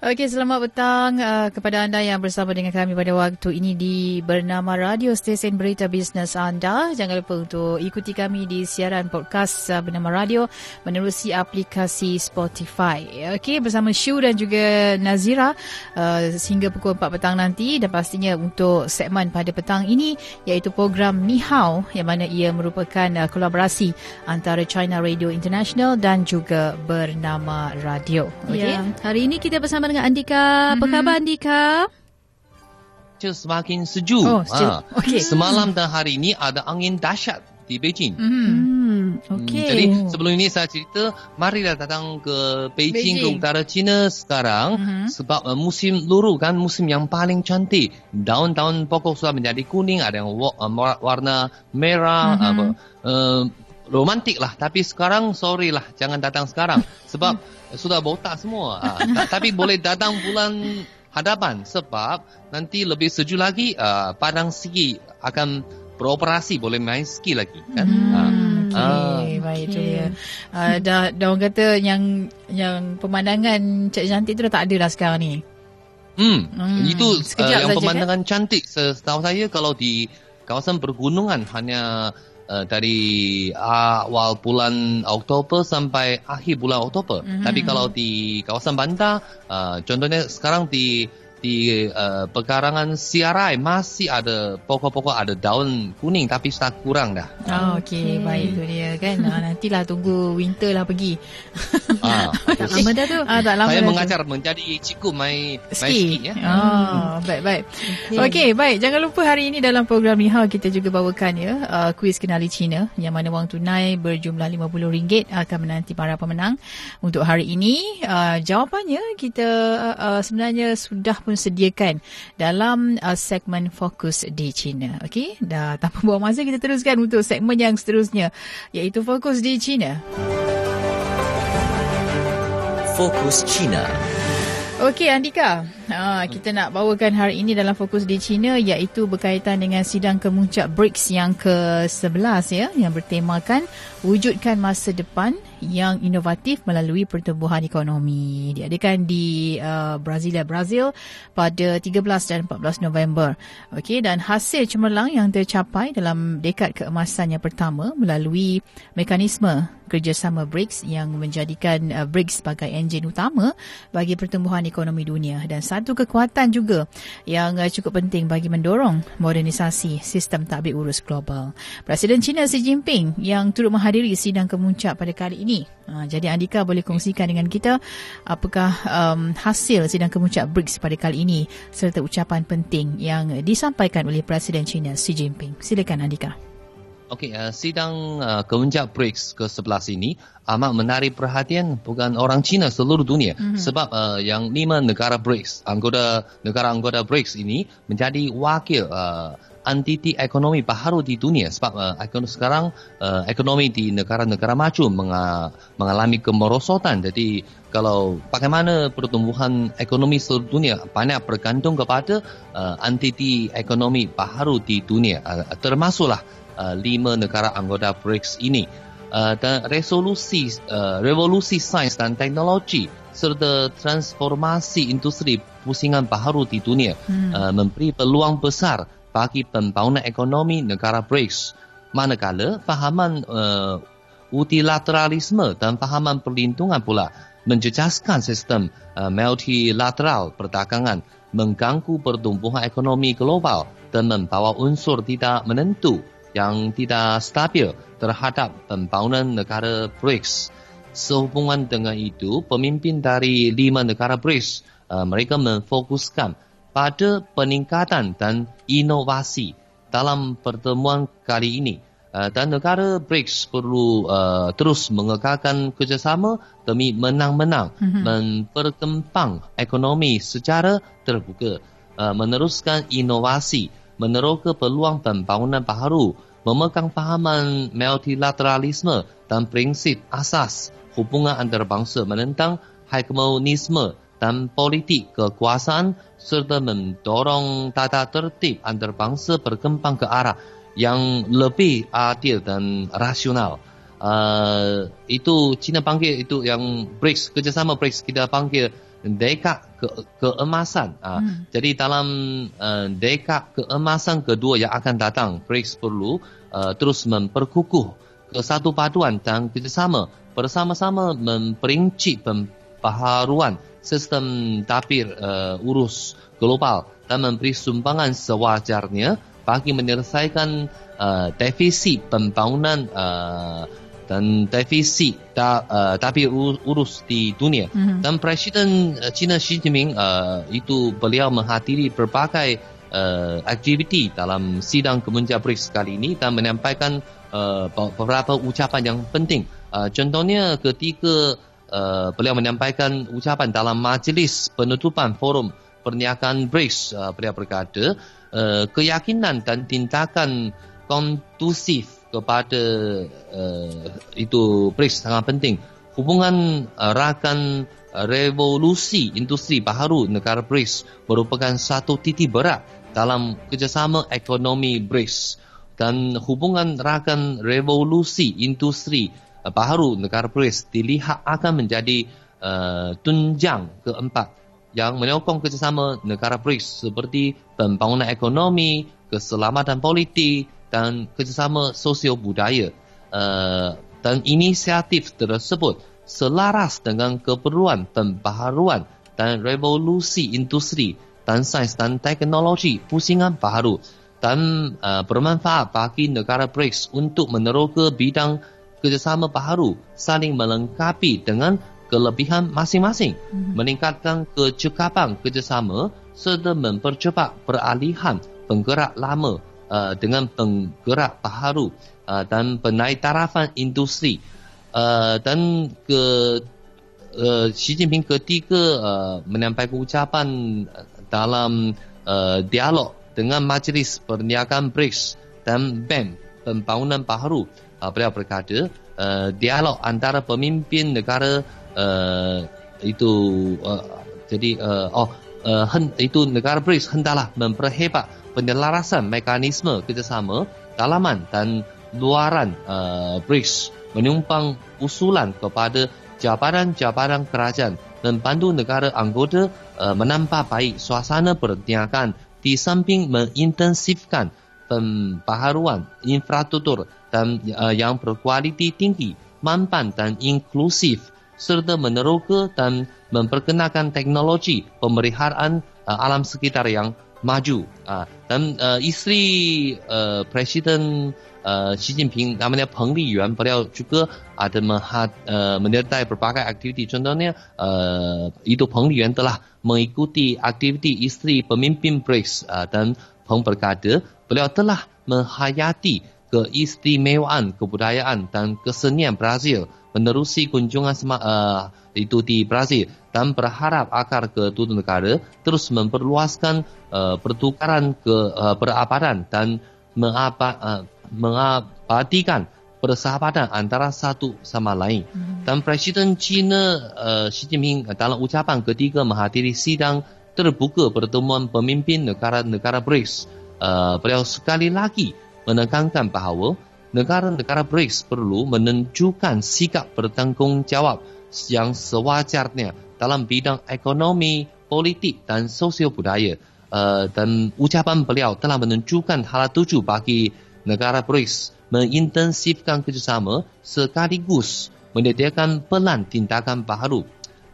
Okey, selamat petang uh, kepada anda yang bersama dengan kami pada waktu ini di bernama Radio Stesen Berita Bisnes anda. Jangan lupa untuk ikuti kami di siaran podcast uh, bernama Radio menerusi aplikasi Spotify. Okey, bersama Shu dan juga Nazira uh, sehingga pukul 4 petang nanti dan pastinya untuk segmen pada petang ini iaitu program Ni Hao yang mana ia merupakan uh, kolaborasi antara China Radio International dan juga bernama Radio. Okey. Ya, hari ini kita bersama dengan Andika. Apa mm-hmm. khabar Andika? Semakin sejuk. Oh, ha. okay. Semalam dan hari ini ada angin dahsyat di Beijing. Mm-hmm. Hmm, okay. Jadi sebelum ini saya cerita, marilah datang ke Beijing, Beijing. ke utara China sekarang mm-hmm. sebab uh, musim luruh kan musim yang paling cantik. Daun-daun pokok sudah menjadi kuning, ada yang uh, warna merah, mm-hmm. apa, uh, romantik lah. Tapi sekarang sorry lah, jangan datang sekarang sebab sudah botak semua. Uh, tapi boleh datang bulan hadapan sebab nanti lebih sejuk lagi uh, padang ski akan beroperasi boleh main ski lagi kan. Hmm, uh, okay, uh, baik okay. tu dia. Uh, dah dah orang kata yang yang pemandangan cantik tu dah tak ada dah sekarang ni. Hmm, hmm itu uh, yang pemandangan kan? cantik setahu saya kalau di kawasan pergunungan hanya uh, dari awal bulan Oktober sampai akhir bulan Oktober. Mm-hmm. Tapi kalau di kawasan bandar, uh, contohnya sekarang di di uh, pekarangan siarai masih ada pokok-pokok ada daun kuning tapi sudah kurang dah. Oh, okey, okay. baik tu dia kan. Ah, nantilah tunggu winter lah pergi. Ah, tak lama dah tu. Ah, tak lama Saya mengajar tu. menjadi cikgu mai ski. ya. Oh, hmm. baik baik. Okey, okay, baik. Jangan lupa hari ini dalam program ni kita juga bawakan ya uh, kuis kenali Cina yang mana wang tunai berjumlah RM50 akan menanti para pemenang. Untuk hari ini uh, jawapannya kita uh, uh, sebenarnya sudah pun sediakan dalam uh, segmen fokus di China. Okey, dah tanpa buang masa kita teruskan untuk segmen yang seterusnya iaitu fokus di China. Fokus China. Okey Andika, ha, kita nak bawakan hari ini dalam fokus di China iaitu berkaitan dengan sidang kemuncak BRICS yang ke-11 ya yang bertemakan wujudkan masa depan yang inovatif melalui pertumbuhan ekonomi. Diadakan di uh, Brasilia, Brazil pada 13 dan 14 November. Okey dan hasil cemerlang yang tercapai dalam dekad keemasan yang pertama melalui mekanisme kerjasama BRICS yang menjadikan uh, BRICS sebagai enjin utama bagi pertumbuhan ekonomi dunia dan satu kekuatan juga yang uh, cukup penting bagi mendorong modernisasi sistem tadbir urus global. Presiden China Xi Jinping yang turut menghadiri sidang kemuncak pada kali ini. Uh, jadi Andika boleh kongsikan dengan kita apakah um, hasil sidang kemuncak BRICS pada kali ini serta ucapan penting yang disampaikan oleh Presiden China Xi Jinping. Silakan Andika. Okey, uh, sidang uh, kemuncak BRICS ke-11 ini amat menarik perhatian bukan orang Cina seluruh dunia. Mm-hmm. sebab uh, yang lima negara BRICS, anggota negara anggota BRICS ini menjadi wakil uh, entiti ekonomi baharu di dunia. Sebab uh, ekonomi sekarang uh, ekonomi di negara-negara maju menga- mengalami kemerosotan. Jadi kalau bagaimana pertumbuhan ekonomi seluruh dunia banyak bergantung kepada uh, entiti ekonomi baharu di dunia. Uh, termasuklah uh, lima negara anggota BRICS ini uh, dan resolusi uh, revolusi sains dan teknologi serta transformasi industri pusingan baharu di dunia hmm. uh, memberi peluang besar bagi pembangunan ekonomi negara BRICS manakala fahaman uh, multilateralisme dan fahaman perlindungan pula menjejaskan sistem uh, multilateral perdagangan mengganggu pertumbuhan ekonomi global dan membawa unsur tidak menentu yang tidak stabil terhadap pembangunan negara BRICS. Sehubungan dengan itu, pemimpin dari lima negara BRICS uh, mereka memfokuskan pada peningkatan dan inovasi dalam pertemuan kali ini. Uh, dan negara BRICS perlu uh, terus mengekalkan kerjasama demi menang-menang mm-hmm. memperkembang ekonomi secara terbuka, uh, meneruskan inovasi meneroka peluang pembangunan baharu, memegang fahaman multilateralisme dan prinsip asas hubungan antarabangsa menentang hegemonisme dan politik kekuasaan serta mendorong tata tertib antarabangsa berkembang ke arah yang lebih adil dan rasional. Uh, itu China panggil itu yang BRICS kerjasama BRICS kita panggil dekad ke keemasan. Uh, hmm. Jadi dalam uh, dekad keemasan kedua yang akan datang, BRICS perlu uh, terus memperkukuh kesatu paduan dan kerjasama bersama-sama memperinci pembaharuan sistem tapir uh, urus global dan memberi sumbangan sewajarnya bagi menyelesaikan uh, defisit pembangunan uh, dan defisit ta, uh, tapi urus di dunia. Mm-hmm. Dan Presiden uh, China Xi Jinping uh, itu beliau menghadiri berbagai uh, aktiviti dalam sidang kemenja BRICS kali ini dan menyampaikan uh, beberapa ucapan yang penting. Uh, contohnya ketika uh, beliau menyampaikan ucapan dalam majlis penutupan forum perniagaan BRICS, uh, beliau berkata, uh, keyakinan dan tindakan kondusif kepada uh, itu BRICS sangat penting. Hubungan uh, rakan uh, revolusi industri baharu negara BRICS merupakan satu titik berat dalam kerjasama ekonomi BRICS dan hubungan rakan revolusi industri baharu negara BRICS dilihat akan menjadi uh, tunjang keempat yang menyokong kerjasama negara BRICS seperti pembangunan ekonomi, keselamatan politik, dan kerjasama sosial budaya uh, dan inisiatif tersebut selaras dengan keperluan pembaharuan dan revolusi industri dan sains dan teknologi pusingan baharu dan uh, bermanfaat bagi negara BRICS untuk meneroka bidang kerjasama baharu saling melengkapi dengan kelebihan masing-masing mm-hmm. meningkatkan kecekapan kerjasama serta mempercepat peralihan penggerak lama uh, dengan penggerak baharu uh, dan penaitarafan industri uh, dan ke uh, Xi Jinping ketiga uh, menyampaikan ucapan dalam uh, dialog dengan Majlis Perniagaan BRICS dan BEM Pembangunan Baharu uh, beliau berkata uh, dialog antara pemimpin negara uh, itu uh, jadi uh, oh uh, hen, itu negara BRICS hendaklah memperhebat penyelarasan mekanisme kerjasama dalaman dan luaran uh, BRICS menyumbang usulan kepada jabatan-jabatan kerajaan dan bantu negara anggota uh, menambah baik suasana perniagaan di samping mengintensifkan pembaharuan infrastruktur dan uh, yang berkualiti tinggi, mampan dan inklusif serta meneroka dan memperkenalkan teknologi pemeliharaan uh, alam sekitar yang maju. Uh, dan uh, isteri uh, Presiden uh, Xi Jinping namanya Peng Liyuan beliau juga ada menghad, uh, menyertai berbagai aktiviti. Contohnya uh, itu Peng Liyuan telah mengikuti aktiviti isteri pemimpin BRICS uh, dan Peng berkata beliau telah menghayati keistimewaan kebudayaan dan kesenian Brazil menerusi kunjungan sema, uh, itu di Brazil dan berharap agar kedua negara terus memperluaskan uh, pertukaran ke uh, dan mengapa, uh, mengabadikan persahabatan antara satu sama lain. Hmm. Dan Presiden China uh, Xi Jinping dalam ucapan ketiga menghadiri sidang terbuka pertemuan pemimpin negara-negara BRICS, uh, beliau sekali lagi menekankan bahawa negara-negara BRICS perlu menunjukkan sikap bertanggungjawab yang sewajarnya dalam bidang ekonomi, politik dan sosial budaya. Uh, dan ucapan beliau telah menunjukkan hala tuju bagi negara BRICS mengintensifkan kerjasama sekaligus menyediakan pelan tindakan baharu.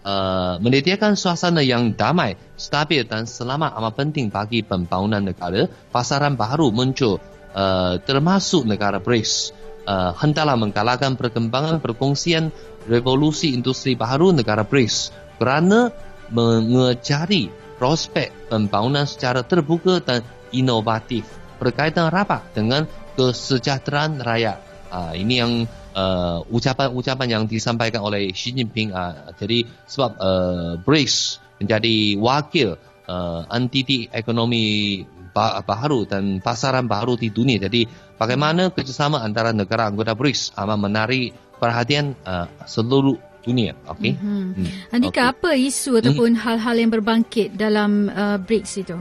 Uh, menyediakan suasana yang damai, stabil dan selamat amat penting bagi pembangunan negara. Pasaran baharu muncul uh, termasuk negara BRICS uh, hendaklah menggalakkan perkembangan perkongsian revolusi industri baru negara BRICS kerana mengecari prospek pembangunan secara terbuka dan inovatif berkaitan rapat dengan kesejahteraan rakyat. Uh, ini yang uh, ucapan-ucapan yang disampaikan oleh Xi Jinping. Uh, jadi sebab uh, BRICS menjadi wakil uh, entiti ekonomi baharu dan pasaran baharu di dunia. Jadi bagaimana kerjasama antara negara anggota BRICS amat menarik perhatian uh, seluruh dunia. Okey. Mm-hmm. Hmm. Andika, okay. apa isu ataupun mm. hal-hal yang berbangkit dalam uh, BRICS itu?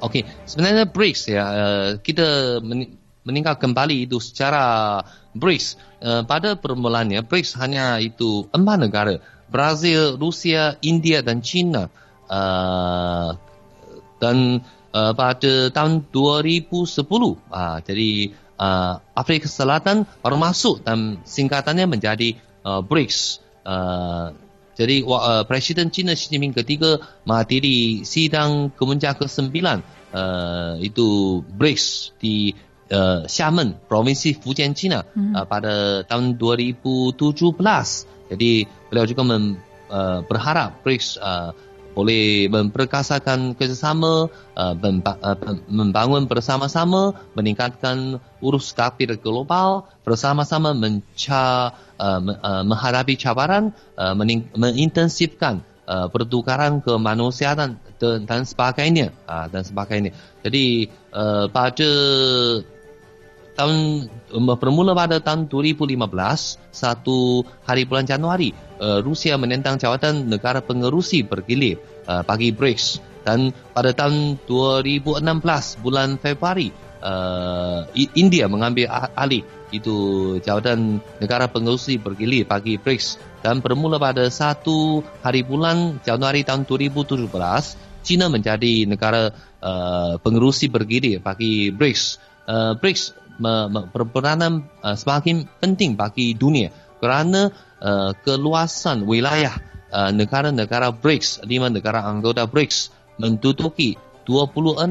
Okey, sebenarnya BRICS ya uh, kita meninggal kembali itu secara BRICS uh, pada permulaannya BRICS hanya itu empat negara Brazil, Rusia, India dan China uh, dan uh, pada tahun 2010 uh, jadi uh, Afrika Selatan baru masuk dan singkatannya menjadi uh, BRICS uh, jadi uh, Presiden China Xi Jinping ketiga menghadiri sidang kemuncak ke-9 uh, itu BRICS di uh, Xiamen, Provinsi Fujian China hmm. uh, pada tahun 2017. Jadi beliau juga mem, uh, berharap BRICS uh, boleh memperkasakan kerjasama, uh, membangun bersama-sama, meningkatkan urus kapir global, bersama-sama menca, uh, menghadapi cabaran, uh, mengintensifkan uh, pertukaran kemanusiaan dan, dan sebagainya. Uh, dan sebagainya. Jadi uh, pada tahun bermula pada tahun 2015 satu hari bulan Januari uh, Rusia menentang jawatan negara pengerusi bergilir uh, bagi BRICS. Dan pada tahun 2016 bulan Februari uh, India mengambil alih itu jawatan negara pengerusi bergilir bagi BRICS. Dan bermula pada satu hari bulan Januari tahun 2017 China menjadi negara pengerusi bergilir bagi BRICS. Uh, BRICS berperanan uh, semakin penting bagi dunia kerana uh, keluasan wilayah uh, negara-negara BRICS, lima negara anggota BRICS menduduki 26.46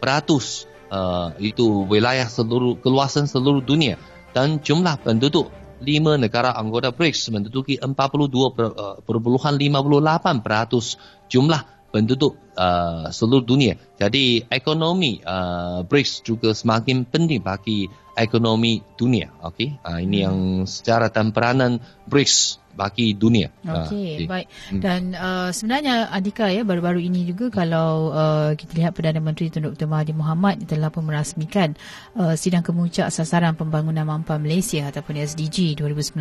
peratus uh, itu wilayah seluruh keluasan seluruh dunia. Dan jumlah penduduk lima negara anggota BRICS menduduki 42.58 peratus. Jumlah penduduk uh, seluruh dunia. Jadi ekonomi uh, BRICS juga semakin penting bagi ekonomi dunia. Okey, uh, ini hmm. yang secara dan peranan BRICS bagi dunia. Okey, uh, baik. Hmm. Dan uh, sebenarnya Adika ya baru-baru ini juga kalau uh, kita lihat Perdana Menteri Tun Dr Mahathir Mohamad telah pun merasmikan uh, sidang kemuncak sasaran pembangunan mampan Malaysia ataupun SDG 2019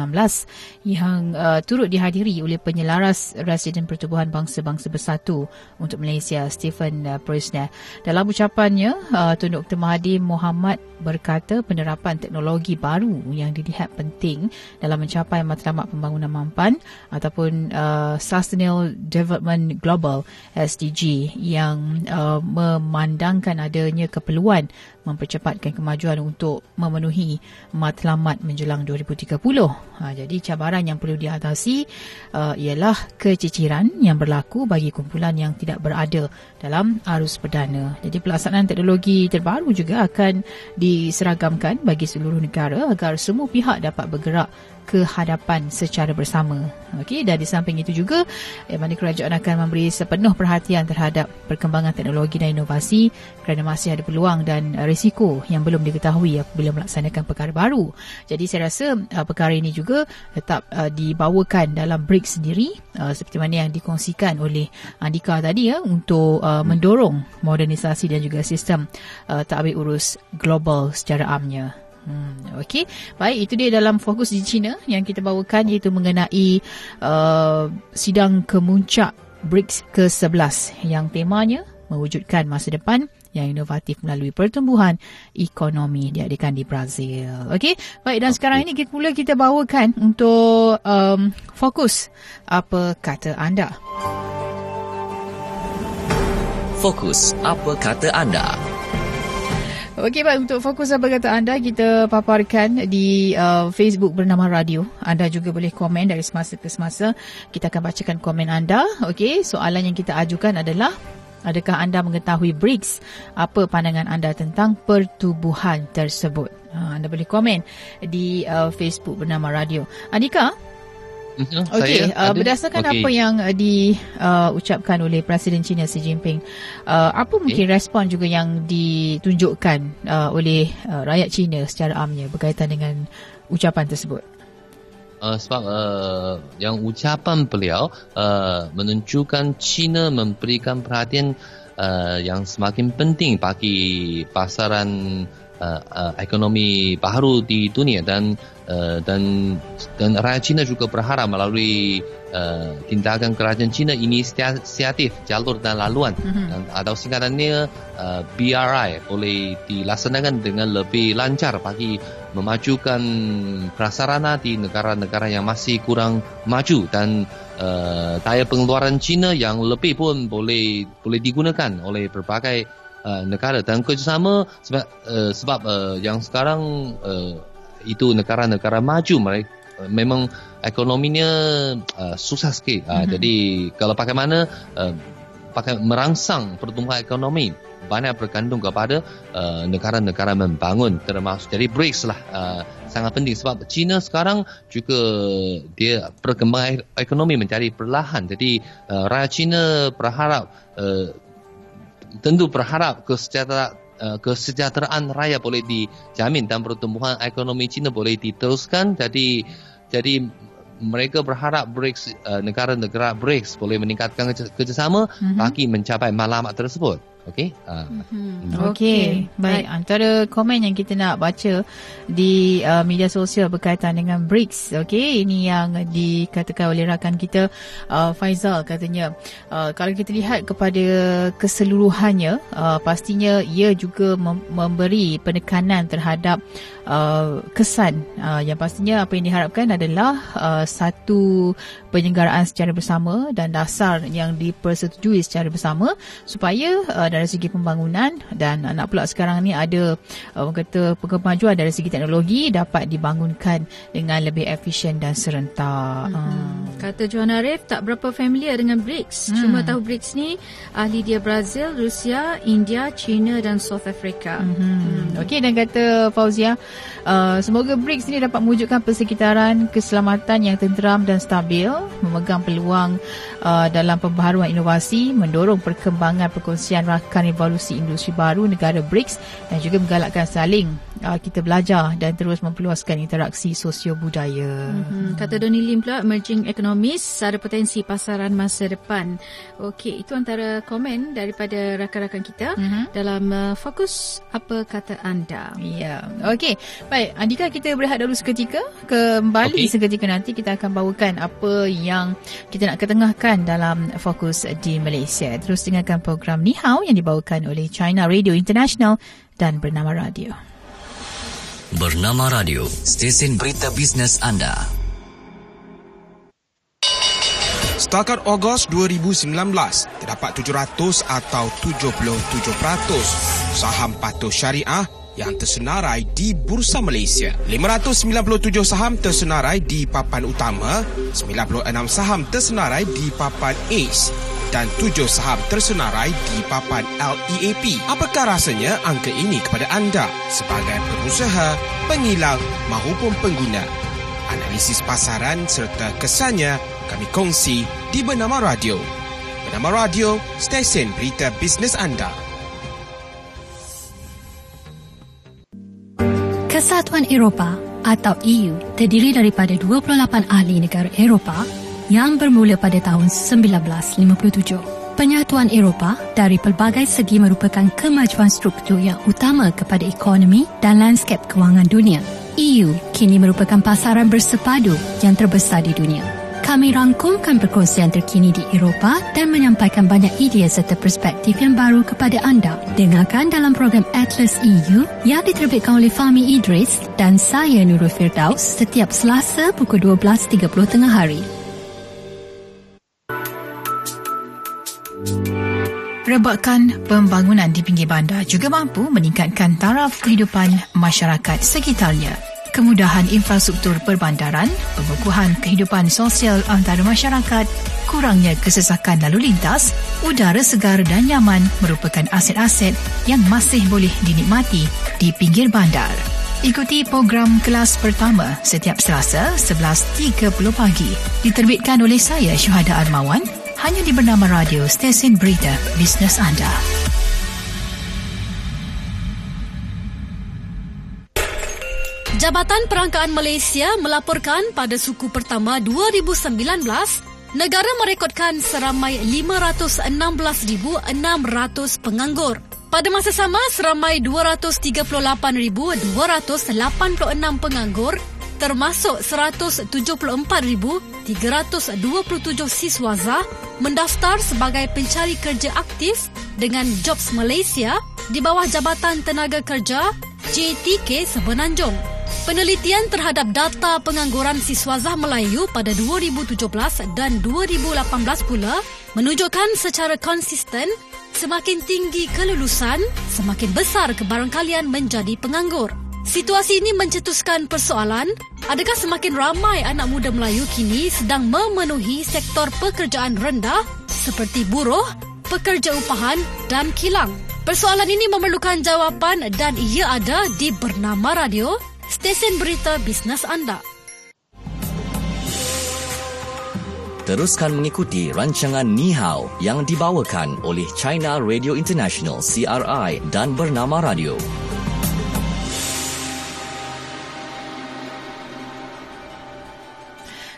yang uh, turut dihadiri oleh penyelaras Residen Pertubuhan Bangsa-Bangsa Bersatu untuk Malaysia Stephen uh, Presner. Dalam ucapannya uh, Tun Dr Mahathir Mohamad berkata penerapan teknologi baru yang dilihat penting dalam mencapai matlamat pembangunan mampan ataupun uh, Sustainable Development Global SDG yang uh, memandangkan adanya keperluan mempercepatkan kemajuan untuk memenuhi matlamat menjelang 2030. Ha, jadi cabaran yang perlu diatasi uh, ialah keciciran yang berlaku bagi kumpulan yang tidak berada dalam arus perdana. Jadi pelaksanaan teknologi terbaru juga akan diseragamkan bagi seluruh negara agar semua pihak dapat bergerak ke hadapan secara bersama. Okey dan di samping itu juga mana kerajaan akan memberi sepenuh perhatian terhadap perkembangan teknologi dan inovasi kerana masih ada peluang dan risiko yang belum diketahui apabila melaksanakan perkara baru. Jadi saya rasa uh, perkara ini juga tetap uh, dibawakan dalam BRICS sendiri uh, seperti mana yang dikongsikan oleh Andika tadi ya untuk uh, mendorong modernisasi dan juga sistem uh, takbir urus global secara amnya. Hmm, Okey, baik itu dia dalam fokus di China yang kita bawakan iaitu mengenai uh, sidang kemuncak BRICS ke-11 yang temanya mewujudkan masa depan yang inovatif melalui pertumbuhan ekonomi diadakan di Brazil. Okey, baik dan okay. sekarang ini kita mula kita bawakan untuk um, fokus apa kata anda. Fokus apa kata anda? Okey baik untuk fokus apa kata anda kita paparkan di uh, Facebook bernama Radio. Anda juga boleh komen dari semasa ke semasa. Kita akan bacakan komen anda. Okey, soalan yang kita ajukan adalah adakah anda mengetahui BRICS? Apa pandangan anda tentang pertubuhan tersebut? Uh, anda boleh komen di uh, Facebook bernama Radio. Andika, Mhm, Okey, uh, berdasarkan okay. apa yang uh, diucapkan uh, oleh Presiden China Xi Jinping, uh, apa okay. mungkin respon juga yang ditunjukkan uh, oleh uh, rakyat China secara amnya berkaitan dengan ucapan tersebut? Uh, sebab uh, yang ucapan beliau uh, menunjukkan China memberikan perhatian uh, yang semakin penting bagi pasaran uh, uh, ekonomi baru di dunia dan uh, dan dan rakyat China juga berharap melalui uh, tindakan kerajaan China inisiatif jalur dan laluan mm-hmm. dan atau singkatannya uh, BRI boleh dilaksanakan dengan lebih lancar bagi memajukan prasarana di negara-negara yang masih kurang maju dan uh, daya pengeluaran China yang lebih pun boleh boleh digunakan oleh berbagai uh, negara dan kerjasama sebab uh, sebab uh, yang sekarang uh, itu negara-negara maju mereka. Uh, memang ekonominya uh, susah sikit. Uh, mm-hmm. jadi kalau bagaimana uh, pakai merangsang pertumbuhan ekonomi banyak bergantung kepada uh, negara-negara membangun. Termasuk jadi BRICS lah uh, sangat penting. Sebab China sekarang juga dia perkembangan ekonomi menjadi perlahan. Jadi uh, rakyat China berharap uh, tentu berharap kesejahteraan uh, kesejahteraan raya boleh dijamin dan pertumbuhan ekonomi China boleh diteruskan jadi jadi mereka berharap BRICS uh, negara-negara BRICS boleh meningkatkan kerjasama mm-hmm. bagi mencapai matlamat tersebut. Okey. Uh. Mm-hmm. Okey. Baik. Antara komen yang kita nak baca di uh, media sosial berkaitan dengan BRICS. Okey. Ini yang dikatakan oleh rakan kita uh, Faizal katanya. Uh, kalau kita lihat kepada keseluruhannya, uh, pastinya ia juga mem- memberi penekanan terhadap uh, kesan uh, yang pastinya apa yang diharapkan adalah uh, satu penyelenggaraan secara bersama dan dasar yang dipersetujui secara bersama supaya uh, dari segi pembangunan dan nak pula sekarang ni ada uh, orang kata kemajuan dari segi teknologi dapat dibangunkan dengan lebih efisien dan serentak. Hmm. Uh. Kata Johan Arif tak berapa familiar dengan BRICS. Hmm. Cuma tahu BRICS ni ahli dia Brazil, Rusia, India, China dan South Africa. Hmm. Hmm. Okey dan kata Fauzia uh, semoga BRICS ini dapat mewujudkan persekitaran keselamatan yang tenteram dan stabil, memegang peluang uh, dalam pembaharuan inovasi, mendorong perkembangan perkongsian rakan akan evolusi industri baru negara BRICS dan juga menggalakkan saling uh, kita belajar dan terus memperluaskan interaksi sosio-budaya. Mm-hmm. Kata Donny Lim pula, emerging economies ada potensi pasaran masa depan. Okey, itu antara komen daripada rakan-rakan kita mm-hmm. dalam uh, fokus apa kata anda. Ya, yeah. okey. Baik, Andika kita berehat dulu seketika. Kembali okay. seketika nanti kita akan bawakan apa yang kita nak ketengahkan dalam fokus di Malaysia. Terus dengarkan program Ni Hao yang dibawakan oleh China Radio International dan bernama Radio. Bernama Radio, stesen berita bisnes anda. Setakat Ogos 2019, terdapat 700 atau 77% saham patuh syariah yang tersenarai di Bursa Malaysia. 597 saham tersenarai di papan utama, 96 saham tersenarai di papan ACE dan tujuh saham tersenarai di papan LEAP. Apakah rasanya angka ini kepada anda sebagai pengusaha, pengilang maupun pengguna? Analisis pasaran serta kesannya kami kongsi di Bernama Radio. Bernama Radio, stesen berita bisnes anda. Kesatuan Eropah atau EU terdiri daripada 28 ahli negara Eropah yang bermula pada tahun 1957. Penyatuan Eropah dari pelbagai segi merupakan kemajuan struktur yang utama kepada ekonomi dan lanskap kewangan dunia. EU kini merupakan pasaran bersepadu yang terbesar di dunia. Kami rangkumkan perkongsian terkini di Eropah dan menyampaikan banyak idea serta perspektif yang baru kepada anda. Dengarkan dalam program Atlas EU yang diterbitkan oleh Fahmi Idris dan saya Nurul Firdaus setiap Selasa pukul 12.30 tengah hari. Rebakan pembangunan di pinggir bandar juga mampu meningkatkan taraf kehidupan masyarakat sekitarnya. Kemudahan infrastruktur perbandaran, pengukuhan kehidupan sosial antara masyarakat, kurangnya kesesakan lalu lintas, udara segar dan nyaman merupakan aset-aset yang masih boleh dinikmati di pinggir bandar. Ikuti program kelas pertama setiap Selasa 11.30 pagi. Diterbitkan oleh saya Syuhada Armawan hanya di bernama radio stesen berita bisnes anda. Jabatan Perangkaan Malaysia melaporkan pada suku pertama 2019 negara merekodkan seramai 516,600 penganggur. Pada masa sama, seramai 238,286 penganggur termasuk 174,327 siswaza mendaftar sebagai pencari kerja aktif dengan Jobs Malaysia di bawah Jabatan Tenaga Kerja JTK Semenanjung. Penelitian terhadap data pengangguran siswaza Melayu pada 2017 dan 2018 pula menunjukkan secara konsisten Semakin tinggi kelulusan, semakin besar kebarangkalian menjadi penganggur. Situasi ini mencetuskan persoalan, adakah semakin ramai anak muda Melayu kini sedang memenuhi sektor pekerjaan rendah seperti buruh, pekerja upahan dan kilang? Persoalan ini memerlukan jawapan dan ia ada di Bernama Radio, stesen berita bisnes anda. Teruskan mengikuti rancangan Ni Hao yang dibawakan oleh China Radio International CRI dan Bernama Radio.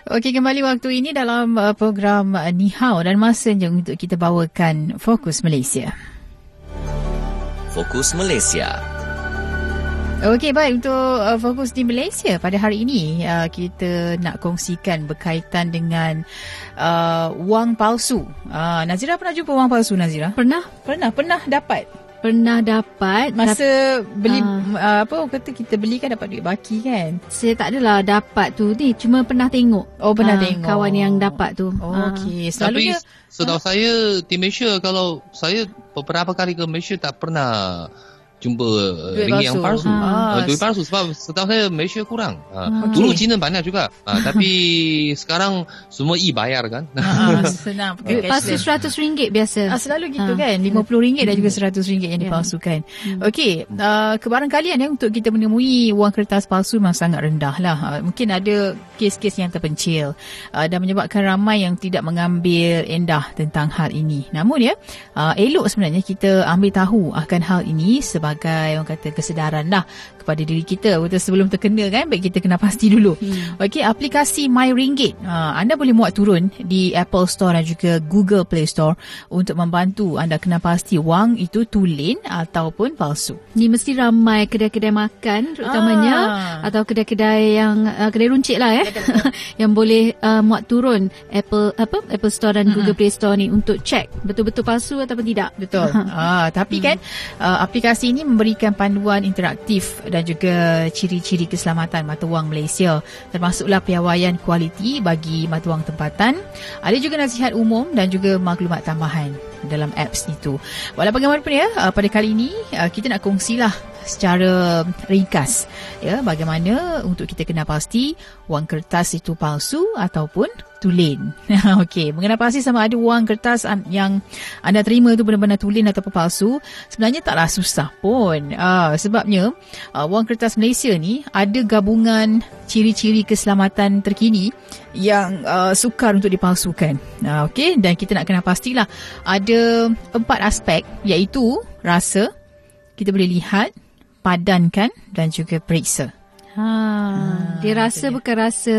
Okey, kembali waktu ini dalam uh, program uh, Ni Hao dan masanya untuk kita bawakan Fokus Malaysia. Fokus Malaysia. Okey baik untuk uh, fokus di Malaysia pada hari ini uh, kita nak kongsikan berkaitan dengan uh, wang palsu. Uh, Nazira pernah jumpa wang palsu Nazira? Pernah? Pernah, pernah dapat. Pernah dapat masa beli uh, uh, apa kata kita beli kan dapat duit baki kan? Saya tak adalah dapat tu ni cuma pernah tengok. Oh pernah uh, tengok kawan yang dapat tu. Oh, Okey, selalunya Tapi setahu uh, saya di Malaysia kalau saya beberapa kali ke Malaysia tak pernah jumpa duit ringgit yang palsu. Ha. Uh, duit palsu sebab setahu saya Malaysia kurang. Uh, ha. okay. Dulu China banyak juga. Uh, tapi sekarang semua e-bayar kan. Ha, senang. Duit palsu RM100 biasa. Uh, selalu gitu ha. kan. RM50 dan juga RM100 yang yeah. dipalsukan. Hmm. Okey. Uh, kebarangkalian ya, untuk kita menemui wang kertas palsu memang sangat rendah lah. Uh, mungkin ada kes-kes yang terpencil. Uh, dan menyebabkan ramai yang tidak mengambil endah tentang hal ini. Namun ya, uh, elok sebenarnya kita ambil tahu akan hal ini sebab sebagai orang kata kesedaran lah kepada diri kita betul sebelum terkena kan baik kita kena pasti dulu hmm. okey aplikasi My Ringgit uh, anda boleh muat turun di Apple Store dan juga Google Play Store untuk membantu anda kena pasti wang itu tulen ataupun palsu ni mesti ramai kedai-kedai makan terutamanya ah. atau kedai-kedai yang uh, kedai runcit lah ya yang boleh uh, muat turun Apple apa Apple Store dan uh-huh. Google Play Store ni untuk check betul-betul palsu ataupun tidak betul ah tapi hmm. kan uh, aplikasi ini memberikan panduan interaktif dan juga ciri-ciri keselamatan mata wang Malaysia. Termasuklah piawaian kualiti bagi mata wang tempatan. Ada juga nasihat umum dan juga maklumat tambahan dalam apps itu walau bagaimanapun ya uh, pada kali ini uh, kita nak kongsilah secara ringkas ya bagaimana untuk kita kena pasti wang kertas itu palsu ataupun tulen. Okey, mengenai pasti sama ada wang kertas yang anda terima itu benar-benar tulen ataupun palsu, sebenarnya taklah susah pun. Uh, sebabnya uh, wang kertas Malaysia ni ada gabungan ciri-ciri keselamatan terkini yang uh, sukar untuk dipalsukan. Uh, Okey, dan kita nak kena pastilah ada empat aspek iaitu rasa, kita boleh lihat, padankan dan juga periksa. Ha, ha dia rasa dia. bukan rasa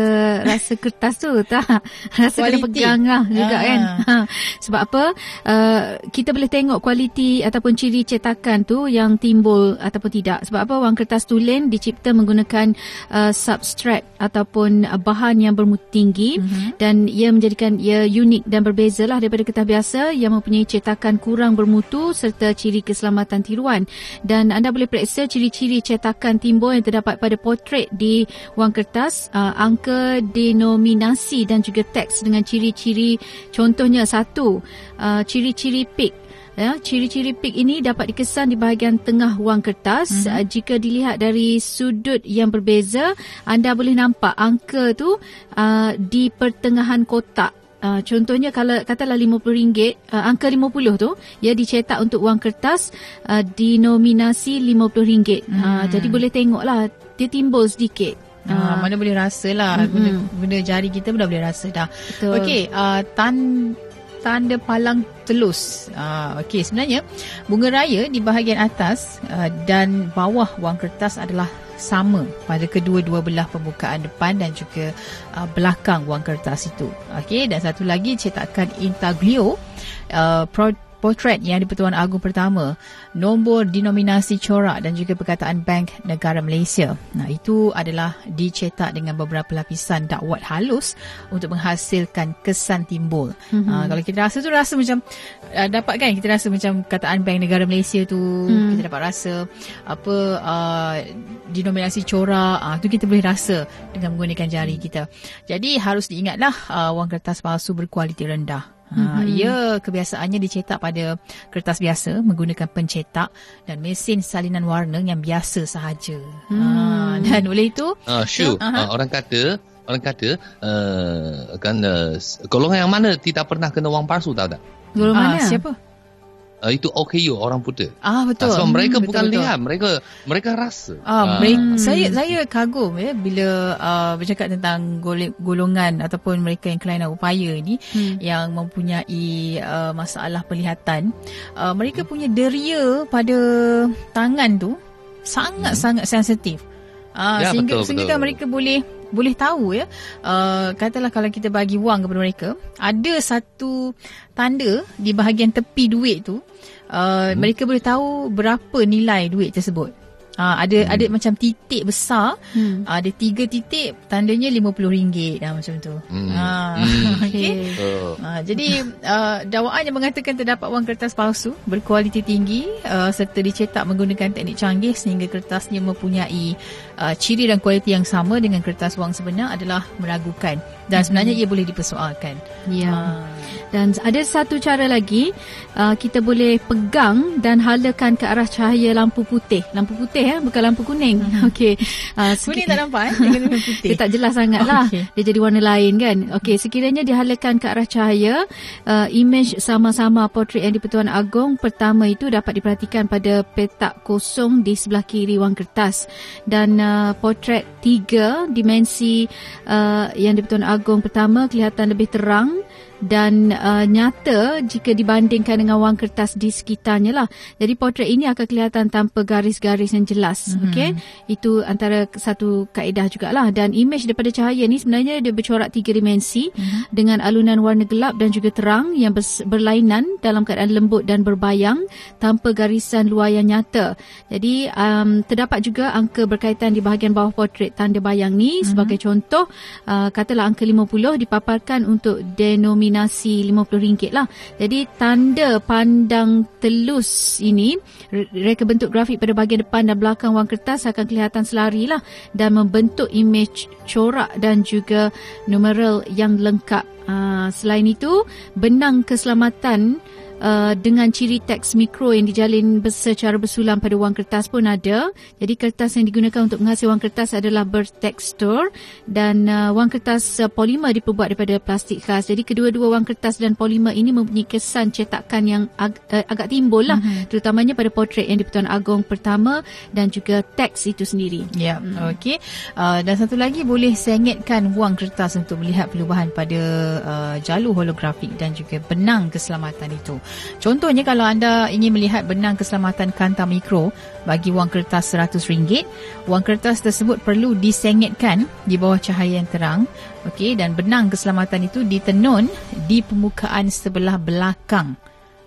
rasa kertas tu tak rasa kena pegang lah juga ha. kan ha. sebab apa uh, kita boleh tengok kualiti ataupun ciri cetakan tu yang timbul ataupun tidak sebab apa wang kertas tulen dicipta menggunakan uh, substrate ataupun uh, bahan yang bermutu tinggi uh-huh. dan ia menjadikan ia unik dan berbeza lah daripada kertas biasa yang mempunyai cetakan kurang bermutu serta ciri keselamatan tiruan dan anda boleh periksa ciri-ciri cetakan timbul yang terdapat pada pot portrait di wang kertas, uh, angka denominasi dan juga teks dengan ciri-ciri contohnya satu, uh, ciri-ciri pik Ya, ciri-ciri pik ini dapat dikesan di bahagian tengah wang kertas. Mm-hmm. Uh, jika dilihat dari sudut yang berbeza, anda boleh nampak angka tu uh, di pertengahan kotak. Uh, contohnya kalau katalah RM50, uh, angka 50 tu ia dicetak untuk wang kertas uh, denominasi RM50. Mm. Uh, jadi boleh tengoklah dia timbul sedikit. Ha, uh, mana boleh rasa lah mm-hmm. benda, benda jari kita pun dah boleh rasa dah. Okey, uh, tan tanda palang telus. Uh, Okey, sebenarnya bunga raya di bahagian atas uh, dan bawah wang kertas adalah sama pada kedua-dua belah pembukaan depan dan juga uh, belakang wang kertas itu. Okey, dan satu lagi cetakan intaglio uh, pro- potret yang di-Pertuan Agong pertama, nombor denominasi corak dan juga perkataan Bank Negara Malaysia. Nah, itu adalah dicetak dengan beberapa lapisan dakwat halus untuk menghasilkan kesan timbul. Mm-hmm. Uh, kalau kita rasa tu rasa macam uh, dapat kan kita rasa macam kataan Bank Negara Malaysia tu mm. kita dapat rasa apa uh, denominasi corak uh, tu kita boleh rasa dengan menggunakan jari kita. Jadi harus diingatlah uh, wang kertas palsu berkualiti rendah. Ha, mm-hmm. Ia kebiasaannya dicetak pada kertas biasa menggunakan pencetak dan mesin salinan warna yang biasa sahaja. Mm. Ha, dan oleh itu... Uh, Syu, uh, orang kata orang kata uh, kan uh, golongan yang mana tidak pernah kena wang palsu tahu tak? Golongan mana? Siapa? Uh, itu OKU orang putih. Ah betul. Uh, sebab mereka hmm, bukan betul, lihat, mereka mereka rasa. Ah, uh. mereka, saya saya kagum ya bila uh, bercakap tentang golongan ataupun mereka yang kelainan upaya ini hmm. yang mempunyai uh, masalah penglihatan. Uh, mereka punya deria pada tangan tu sangat-sangat hmm. sensitif. Ah ya, sehingga betul, sehingga betul. mereka boleh boleh tahu ya uh, katalah kalau kita bagi wang kepada mereka ada satu tanda di bahagian tepi duit tu uh, hmm. mereka boleh tahu berapa nilai duit tersebut Uh, ada hmm. ada macam titik besar hmm. uh, ada tiga titik tandanya RM50 dah macam tu hmm. uh, hmm. okay. uh. Uh, jadi uh, dakwaan yang mengatakan terdapat wang kertas palsu berkualiti tinggi uh, serta dicetak menggunakan teknik canggih sehingga kertasnya mempunyai uh, ciri dan kualiti yang sama dengan kertas wang sebenar adalah meragukan dan sebenarnya hmm. ia boleh dipersoalkan ya uh. Dan ada satu cara lagi, uh, kita boleh pegang dan halakan ke arah cahaya lampu putih. Lampu putih ya, bukan lampu kuning. Uh-huh. Okey. Uh, kuning tak nampak eh? putih. Dia tak jelas sangat lah. Okay. Dia jadi warna lain kan. Okey, sekiranya dihalakan ke arah cahaya, uh, image sama-sama portrait yang di-Pertuan Agong pertama itu dapat diperhatikan pada petak kosong di sebelah kiri wang kertas. Dan uh, portrait tiga dimensi uh, yang di-Pertuan Agong pertama kelihatan lebih terang dan uh, nyata jika dibandingkan dengan wang kertas di sekitarnya lah. Jadi potret ini akan kelihatan tanpa garis-garis yang jelas. Mm-hmm. Okay? Itu antara satu kaedah jugalah. Dan imej daripada cahaya ni sebenarnya dia bercorak tiga dimensi mm-hmm. dengan alunan warna gelap dan juga terang yang berlainan dalam keadaan lembut dan berbayang tanpa garisan luar yang nyata. Jadi um, terdapat juga angka berkaitan di bahagian bawah potret tanda bayang ni mm-hmm. sebagai contoh uh, katalah angka 50 dipaparkan untuk denominasi nominasi RM50 lah. Jadi tanda pandang telus ini, reka bentuk grafik pada bahagian depan dan belakang wang kertas akan kelihatan selari lah dan membentuk imej corak dan juga numeral yang lengkap. Uh, selain itu, benang keselamatan Uh, dengan ciri teks mikro yang dijalin secara bersulam pada wang kertas pun ada. Jadi kertas yang digunakan untuk menghasil wang kertas adalah bertekstur dan uh, wang kertas uh, polimer diperbuat daripada plastik khas. Jadi kedua-dua wang kertas dan polimer ini mempunyai kesan cetakan yang ag- uh, agak timbul lah. Mm-hmm. Terutamanya pada potret yang di-Pertuan Agong pertama dan juga teks itu sendiri. Ya, yeah. mm. okey. Uh, dan satu lagi boleh sengitkan wang kertas untuk melihat perubahan pada uh, jalur holografik dan juga benang keselamatan itu. Contohnya kalau anda ingin melihat benang keselamatan kanta mikro bagi wang kertas RM100, wang kertas tersebut perlu disengitkan di bawah cahaya yang terang okay, dan benang keselamatan itu ditenun di permukaan sebelah belakang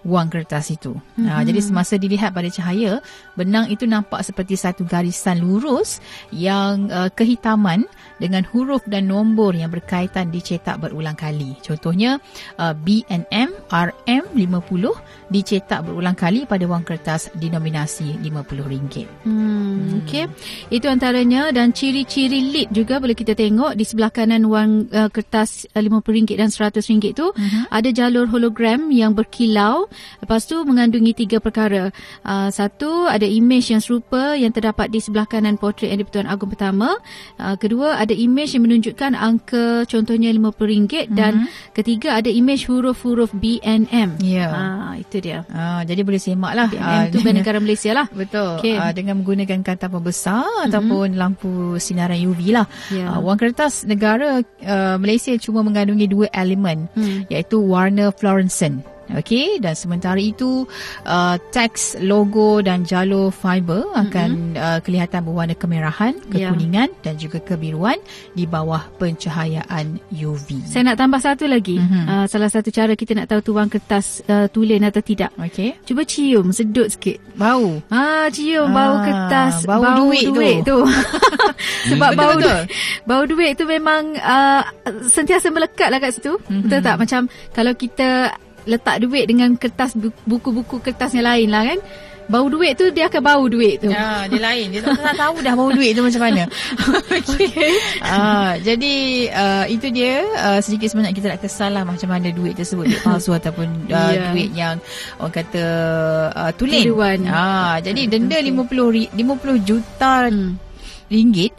wang kertas itu. Mm-hmm. Uh, jadi semasa dilihat pada cahaya, benang itu nampak seperti satu garisan lurus yang uh, kehitaman dengan huruf dan nombor yang berkaitan dicetak berulang kali. Contohnya uh, BNM RM50 dicetak berulang kali pada wang kertas denominasi RM50. Hmm, hmm. Okey. Itu antaranya dan ciri-ciri lead juga boleh kita tengok di sebelah kanan wang uh, kertas RM50 dan RM100 tu uh-huh. ada jalur hologram yang berkilau. Lepas tu mengandungi tiga perkara. Uh, satu ada imej yang serupa yang terdapat di sebelah kanan portret yang di-Pertuan Agong pertama. Uh, kedua ada ada imej yang menunjukkan angka contohnya RM50 mm-hmm. dan ketiga ada imej huruf-huruf BNM. Ya. Yeah. Ha, itu dia. Ha, jadi boleh semak lah. BNM itu uh, negara Malaysia lah. Betul. Okay. Uh, dengan menggunakan kata pembesar mm-hmm. ataupun lampu sinaran UV lah. Yeah. Uh, wang kertas negara uh, Malaysia cuma mengandungi dua elemen mm. iaitu warna fluorescent Okey dan sementara itu uh, teks logo dan jalur fiber akan mm-hmm. uh, kelihatan berwarna kemerahan, ya. kekuningan yeah. dan juga kebiruan di bawah pencahayaan UV. Saya nak tambah satu lagi. Mm-hmm. Uh, salah satu cara kita nak tahu tuang kertas uh, tulen atau tidak. Okey. Cuba cium sedut sikit. Bau. Ah cium ah, bau kertas, bau, bau duit, duit tu. tu. Sebab bau betul. bau duit tu memang uh, sentiasa melekat lah kat situ. Mm-hmm. Betul tak? Macam kalau kita letak duit dengan kertas buku-buku kertas yang lain lah kan bau duit tu dia akan bau duit tu. Ya, dia lain. Dia tak, tak tahu dah bau duit tu macam mana. okay. Uh, jadi uh, itu dia uh, sedikit sebanyak kita nak kesal lah macam mana duit tersebut duit palsu ataupun uh, yeah. duit yang orang kata uh, tulen. Ah, jadi denda okay. 50 50 juta hmm. ringgit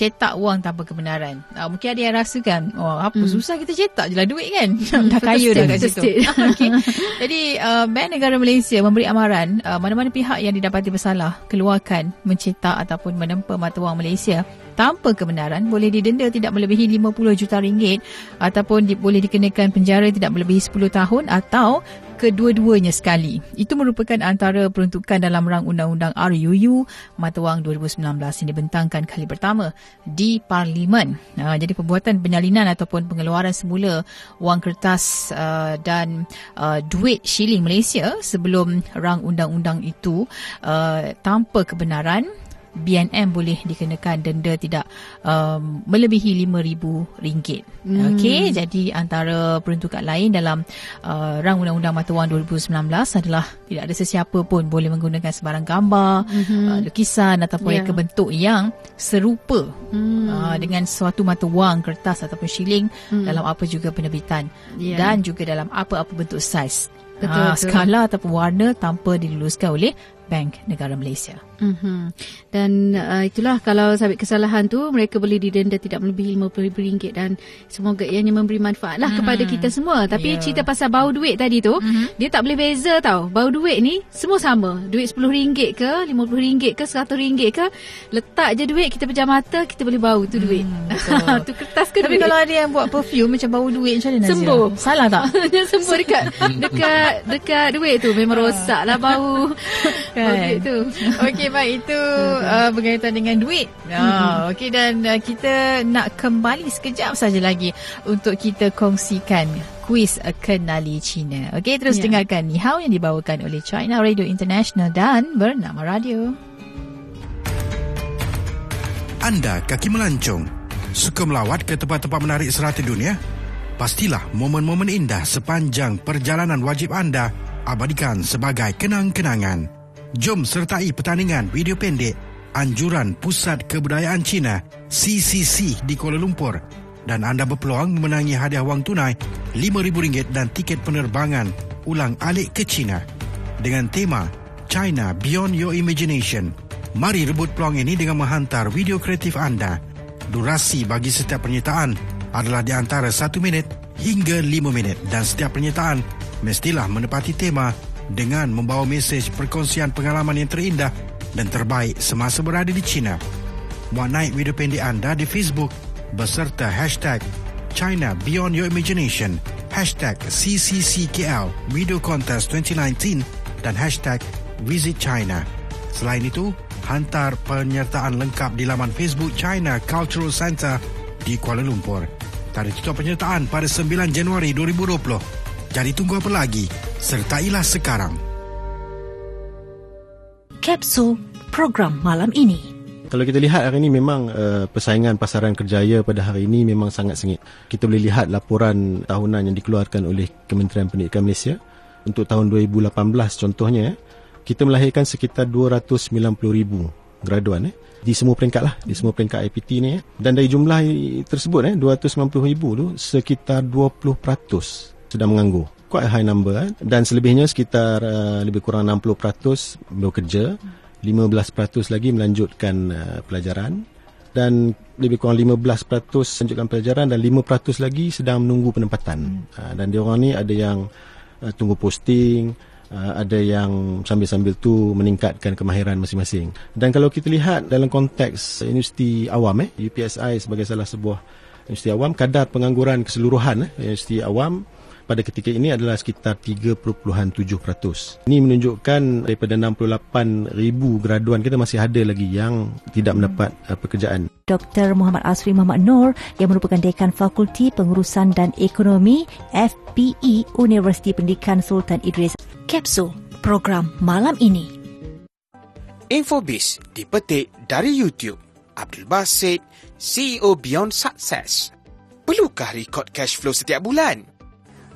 cetak wang tanpa kebenaran. Uh, mungkin ada yang rasa kan, oh apa hmm. susah kita cetak je lah duit kan. Hmm, dah kaya dah kat situ. okay. Jadi uh, Bank Negara Malaysia memberi amaran uh, mana-mana pihak yang didapati bersalah keluarkan mencetak ataupun menempa mata wang Malaysia tanpa kebenaran boleh didenda tidak melebihi 50 juta ringgit ataupun di, boleh dikenakan penjara tidak melebihi 10 tahun atau kedua-duanya sekali. Itu merupakan antara peruntukan dalam rang undang-undang RUU Mata Wang 2019 yang dibentangkan kali pertama di Parlimen. Uh, jadi perbuatan penyalinan ataupun pengeluaran semula wang kertas uh, dan uh, duit shilling Malaysia sebelum rang undang-undang itu uh, tanpa kebenaran BNM boleh dikenakan denda tidak um, melebihi RM5,000. Hmm. Okey, jadi antara peruntukan lain dalam uh, rang undang-undang mata wang 2019 adalah tidak ada sesiapa pun boleh menggunakan sebarang gambar, hmm. uh, lukisan ataupun yeah. bentuk yang serupa hmm. uh, dengan suatu mata wang kertas ataupun shilling hmm. dalam apa juga penerbitan yeah. dan juga dalam apa-apa bentuk saiz. Betul, uh, betul. skala ataupun warna tanpa diluluskan oleh Bank Negara Malaysia. Mm-hmm. Dan uh, itulah kalau sabit kesalahan tu mereka boleh didenda tidak melebihi RM50,000 dan semoga ianya memberi manfaat lah mm-hmm. kepada kita semua. Tapi yeah. cerita pasal bau duit tadi tu, mm-hmm. dia tak boleh beza tau. Bau duit ni semua sama. Duit RM10 ke, RM50 ke, RM100 ke, letak je duit kita pejam mata kita boleh bau tu duit. Mm, tu kertas ke Tapi duit? kalau ada yang buat perfume macam bau duit macam mana Nazia? Sembuh. Salah tak? Dia sembuh dekat dekat dekat duit tu memang rosak lah bau. kan. Itu. Okey baik itu uh, berkaitan dengan duit. Uh, okey dan uh, kita nak kembali sekejap saja lagi untuk kita kongsikan kuis kenali Cina. Okey terus yeah. dengarkan Ni Hao yang dibawakan oleh China Radio International dan bernama radio. Anda kaki melancong, suka melawat ke tempat-tempat menarik serata dunia? Pastilah momen-momen indah sepanjang perjalanan wajib anda abadikan sebagai kenang-kenangan. Jom sertai pertandingan video pendek Anjuran Pusat Kebudayaan Cina CCC di Kuala Lumpur dan anda berpeluang memenangi hadiah wang tunai RM5,000 dan tiket penerbangan ulang alik ke China dengan tema China Beyond Your Imagination. Mari rebut peluang ini dengan menghantar video kreatif anda. Durasi bagi setiap penyertaan adalah di antara 1 minit hingga 5 minit dan setiap penyertaan mestilah menepati tema dengan membawa mesej perkongsian pengalaman yang terindah dan terbaik semasa berada di China. Muat naik video pendek anda di Facebook beserta hashtag China Beyond Your Imagination, hashtag CCCKL Video Contest 2019 dan hashtag Visit China. Selain itu, hantar penyertaan lengkap di laman Facebook China Cultural Center di Kuala Lumpur. Tarikh tutup penyertaan pada 9 Januari 2020. Jadi tunggu apa lagi? Sertailah sekarang. Kapsul program malam ini. Kalau kita lihat hari ini memang uh, persaingan pasaran kerjaya pada hari ini memang sangat sengit. Kita boleh lihat laporan tahunan yang dikeluarkan oleh Kementerian Pendidikan Malaysia untuk tahun 2018 contohnya kita melahirkan sekitar 290,000 graduan eh di semua peringkat lah di semua peringkat IPT ni eh. dan dari jumlah tersebut eh 290,000 tu sekitar 20% sedang menganggur. Quite a high number eh? dan selebihnya sekitar uh, lebih kurang 60% bekerja, 15% lagi melanjutkan uh, pelajaran dan lebih kurang 15% melanjutkan pelajaran dan 5% lagi sedang menunggu penempatan. Uh, dan dia orang ni ada yang uh, tunggu posting, uh, ada yang sambil-sambil tu meningkatkan kemahiran masing-masing. Dan kalau kita lihat dalam konteks universiti awam eh UPSI sebagai salah sebuah universiti awam kadar pengangguran keseluruhan eh universiti awam pada ketika ini adalah sekitar 3.7%. Ini menunjukkan daripada 68,000 graduan kita masih ada lagi yang tidak mendapat uh, pekerjaan. Dr. Muhammad Asri Muhammad Nur yang merupakan Dekan Fakulti Pengurusan dan Ekonomi FPE Universiti Pendidikan Sultan Idris. Kapsul program malam ini. Infobis dipetik dari YouTube. Abdul Basit, CEO Beyond Success. Perlukah rekod cash flow setiap bulan?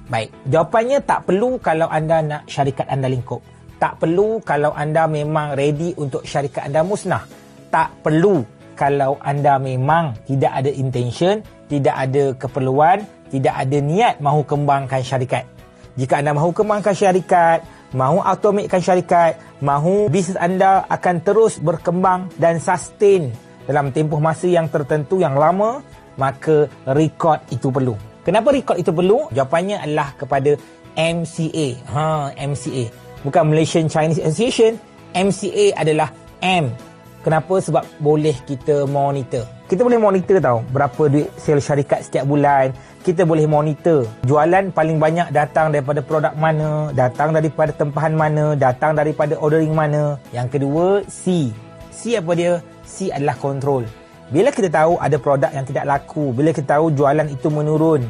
Baik, jawapannya tak perlu kalau anda nak syarikat anda lingkup. Tak perlu kalau anda memang ready untuk syarikat anda musnah. Tak perlu kalau anda memang tidak ada intention, tidak ada keperluan, tidak ada niat mahu kembangkan syarikat. Jika anda mahu kembangkan syarikat, mahu automatekan syarikat, mahu bisnes anda akan terus berkembang dan sustain dalam tempoh masa yang tertentu yang lama, maka record itu perlu. Kenapa record itu perlu? Jawapannya adalah kepada MCA. Ha, MCA. Bukan Malaysian Chinese Association. MCA adalah M. Kenapa? Sebab boleh kita monitor. Kita boleh monitor tahu berapa duit sel syarikat setiap bulan. Kita boleh monitor jualan paling banyak datang daripada produk mana, datang daripada tempahan mana, datang daripada ordering mana. Yang kedua, C. C apa dia? C adalah control. Bila kita tahu ada produk yang tidak laku, bila kita tahu jualan itu menurun,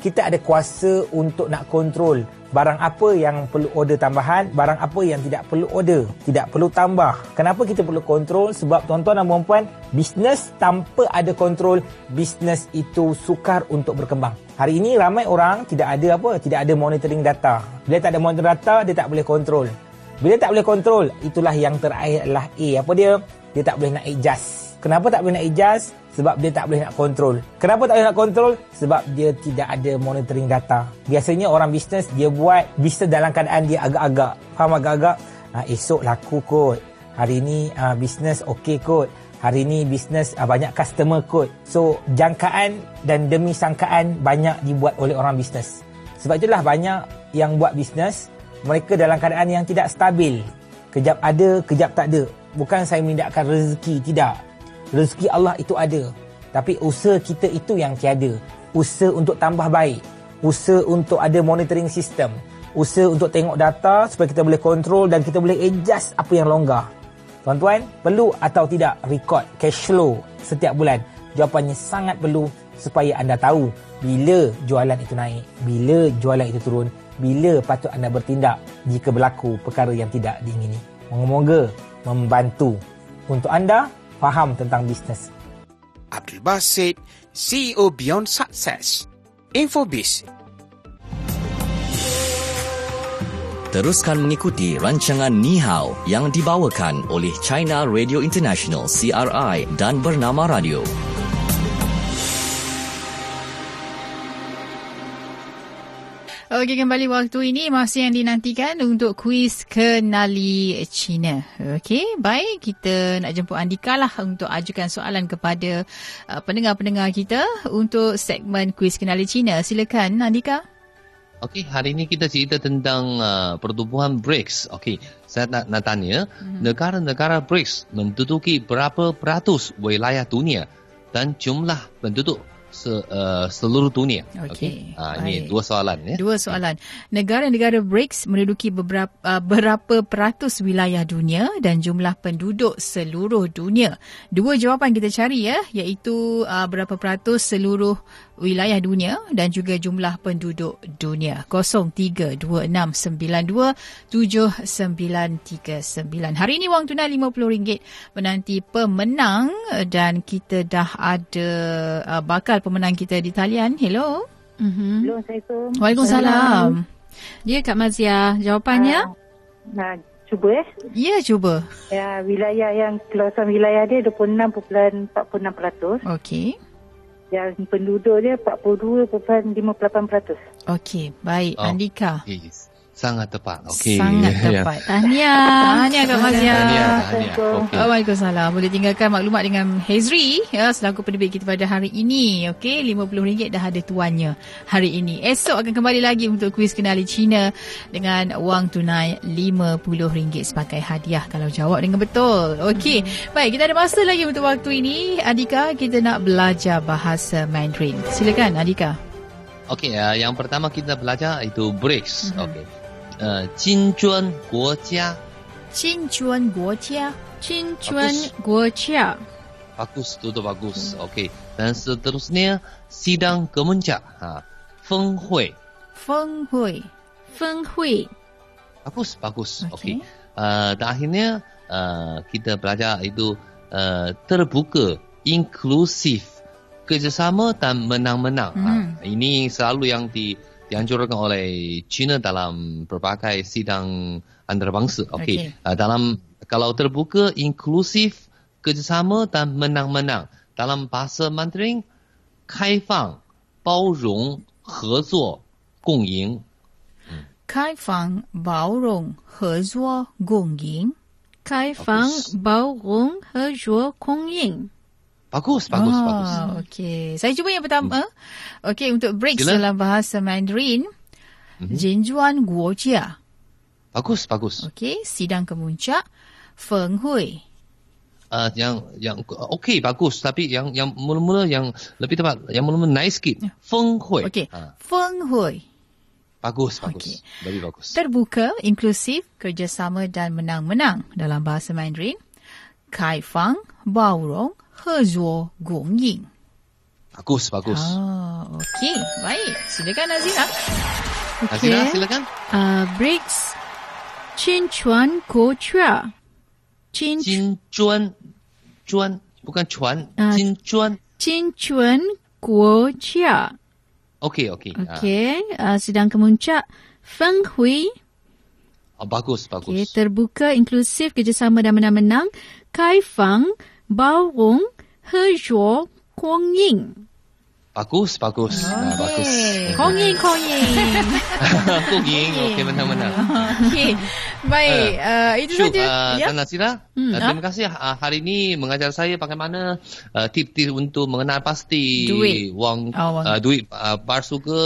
kita ada kuasa untuk nak kontrol barang apa yang perlu order tambahan, barang apa yang tidak perlu order, tidak perlu tambah. Kenapa kita perlu kontrol? Sebab tuan-tuan dan puan-puan, bisnes tanpa ada kontrol, bisnes itu sukar untuk berkembang. Hari ini ramai orang tidak ada apa? Tidak ada monitoring data. Bila tak ada monitoring data, dia tak boleh kontrol. Bila tak boleh kontrol, itulah yang terakhir adalah A. Apa dia? Dia tak boleh nak adjust. Kenapa tak boleh nak adjust? Sebab dia tak boleh nak kontrol. Kenapa tak boleh nak kontrol? Sebab dia tidak ada monitoring data. Biasanya orang bisnes, dia buat bisnes dalam keadaan dia agak-agak. Faham agak-agak? Ha, esok laku kot. Hari ni ha, bisnes okey kot. Hari ni bisnes ha, banyak customer kot. So, jangkaan dan demi sangkaan banyak dibuat oleh orang bisnes. Sebab itulah banyak yang buat bisnes, mereka dalam keadaan yang tidak stabil. Kejap ada, kejap tak ada. Bukan saya menindakkan rezeki, tidak rezeki Allah itu ada. Tapi usaha kita itu yang tiada. Usaha untuk tambah baik. Usaha untuk ada monitoring system. Usaha untuk tengok data supaya kita boleh kontrol dan kita boleh adjust apa yang longgar. Tuan-tuan, perlu atau tidak record cash flow setiap bulan? Jawapannya sangat perlu supaya anda tahu bila jualan itu naik, bila jualan itu turun, bila patut anda bertindak jika berlaku perkara yang tidak diingini. Moga-moga membantu untuk anda faham tentang bisnes. Abdul Basit, CEO Beyond Success. Infobis. Teruskan mengikuti rancangan Ni Hao yang dibawakan oleh China Radio International CRI dan Bernama Radio. Okey, kembali waktu ini masih yang dinantikan untuk kuis kenali China. Okey, baik. Kita nak jemput Andika lah untuk ajukan soalan kepada uh, pendengar-pendengar kita untuk segmen kuis kenali China. Silakan, Andika. Okey, hari ini kita cerita tentang uh, pertubuhan BRICS. Okey, saya nak, nak tanya, hmm. negara-negara BRICS menduduki berapa peratus wilayah dunia dan jumlah penduduk se, uh, seluruh dunia. Okey. Okay. Uh, ini dua soalan ya. Dua soalan. Negara-negara BRICS menduduki beberapa uh, berapa peratus wilayah dunia dan jumlah penduduk seluruh dunia. Dua jawapan kita cari ya, iaitu uh, berapa peratus seluruh wilayah dunia dan juga jumlah penduduk dunia. 0326927939. Hari ini wang tunai RM50 menanti pemenang dan kita dah ada uh, bakal pemenang kita di talian. Hello. Mm-hmm. Assalamualaikum. Waalaikumsalam. Ya Kak Mazia, jawapannya? Uh, nah, cuba eh. Ya, cuba. Ya, wilayah yang keluasan wilayah dia 26.46%. Okey yang penduduk dia 42.58%. Okey, baik. Oh. Andika. Yes. Sangat tepat. Okey. Sangat tepat. Tahniah. Tahniah Kak Mazia. Tahniah. Tahniah. Okay. Waalaikumsalam. Boleh tinggalkan maklumat dengan Hazri ya, selaku penerbit kita pada hari ini. Okey, RM50 dah ada tuannya hari ini. Esok akan kembali lagi untuk kuis kenali Cina dengan wang tunai RM50 sebagai hadiah kalau jawab dengan betul. Okey. Hmm. Baik, kita ada masa lagi untuk waktu ini. Adika, kita nak belajar bahasa Mandarin. Silakan Adika. Okey, uh, yang pertama kita belajar itu BRICS. Mhm. Okey. Uh, 金砖国家金砖国家 Cincuan Guocia. bagus, itu bagus. Okey. Dan seterusnya sidang kemuncak. Ha. 峰会峰会 Feng Hui. bagus, bagus. Okey. Okey. Uh, dan akhirnya uh, kita belajar itu uh, terbuka, inklusif, kerjasama dan menang-menang. Mhm. Ha. Ini selalu yang di dianjurkan oleh China dalam berbagai sidang antarabangsa. Okey. Okey. Uh, dalam kalau terbuka, inklusif, kerjasama dan menang-menang. Dalam bahasa Mandarin, 开放、包容、合作、共赢。开放包容合作共赢 Kai Fang Bao Rong He Zhuo Kong Ying. Bagus, bagus, ah, bagus. Okey. Saya cuba yang pertama. Okey, untuk Sila. dalam bahasa Mandarin. Mhm. Jinjuan Guojia. Bagus, bagus. Okey, sidang kemuncak. Feng Hui. Uh, yang yang okey bagus tapi yang yang mula-mula yang lebih tepat yang mula-mula naik sikit. Feng Hui. Okey. Ha, Feng Hui. bagus, bagus. Okey. Lebih bagus. Terbuka, inklusif, kerjasama dan menang-menang dalam bahasa Mandarin. Kai Fang, Baorong, He Zuo, Gong Ying. Bagus, bagus. Ah, okey. Baik. Silakan Nazira. Nazira, Okey. silakan. Uh, BRICS. Cincuan Guocia. Cin Jin Juan Juan bukan cuan, Ah. Jin Juan. Cincuan Guocia. Okey, okey. Ah, Okey, uh, sidang kemuncak Feng Hui. ah, bagus, bagus. Okey, terbuka, inklusif, kerjasama dan menang-menang. Kai Fang, Bao Rong, He Zhuo, Kuang Ying. Bagus, bagus. Ah, bagus. Kong Ying, Kong Ying. Cooking, okey benar-benar. Okey. Baik. Uh, itu Syuk, saja. uh, ya. Dan Nasira, Hmm, uh, terima kasih uh, hari ini mengajar saya bagaimana uh, tip-tip untuk mengenal pasti Duit. wang, Oh, wang. Uh, duit uh, palsu ke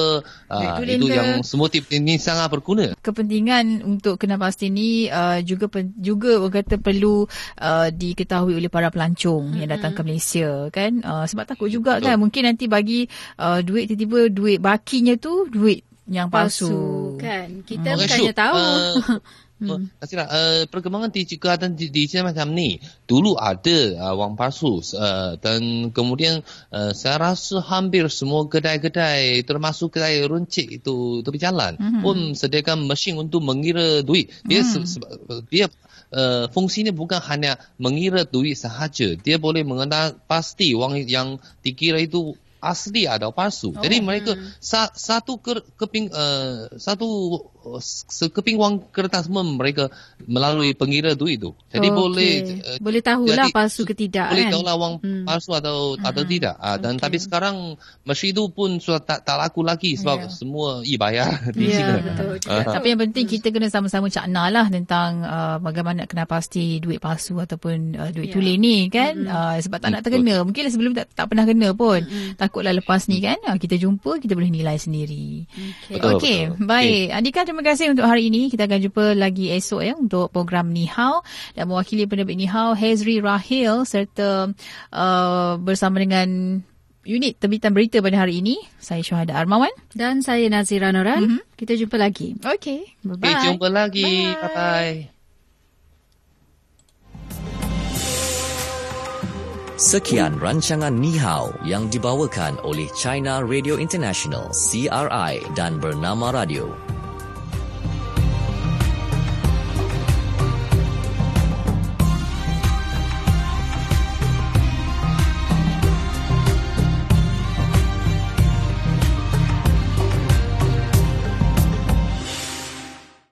uh, Duit itu yang semua tip ini sangat berguna. kepentingan untuk kena pasti ni uh, juga juga orang kata perlu uh, diketahui oleh para pelancong yang datang ke Malaysia kan uh, sebab takut juga Betul. kan mungkin nanti bagi uh, duit tiba-tiba duit bakinya tu duit yang palsu, Palsu kan. Kita Okey, bukannya Syuk, tahu. uh, Hmm. Nasira, uh, perkembangan di Jakarta di, di China macam ni. Dulu ada uh, wang palsu uh, dan kemudian uh, saya rasa hampir semua kedai-kedai termasuk kedai runcit itu tepi jalan Mhm. pun sediakan mesin untuk mengira duit. Dia Hmm. se- se- dia uh, fungsinya bukan hanya mengira duit sahaja. Dia boleh mengenal pasti wang yang dikira itu asli atau palsu. Oh. Jadi mereka sa, satu ke, keping uh, satu sekeping wang kertas pun mereka melalui pengira duit itu. Jadi Okey. boleh uh, boleh tahulah jadi palsu ke tidak boleh kan. tahulah wang Hmm. palsu atau atau tidak. Ah, dan tapi sekarang mesin itu pun sudah tak, tak laku lagi sebab Ya. semua e-bayar di Ya, sini. betul. Ah. Tapi yang penting kita kena sama-sama cakna lah tentang uh, bagaimana nak kena pasti duit palsu ataupun uh, duit Ya. tulen ni kan. Uh, sebab tak nak terkena. Mungkin sebelum tak, tak pernah kena pun. Takutlah lepas ni kan uh, kita jumpa kita boleh nilai sendiri. Okey. Betul, Okey, betul. baik. Andika terima kasih untuk hari ini. Kita akan jumpa lagi esok ya untuk program Ni Hao dan mewakili penerbit Ni Hao Hezri Rahil serta uh, bersama dengan unit terbitan berita pada hari ini. Saya Syuhada Armawan. Dan saya Nazira Noran. Mhm. Kita jumpa lagi. Okey. Bye-bye. Okay, jumpa lagi. Bye-bye. Sekian rancangan Ni Hao yang dibawakan oleh China Radio International CRI dan Bernama Radio.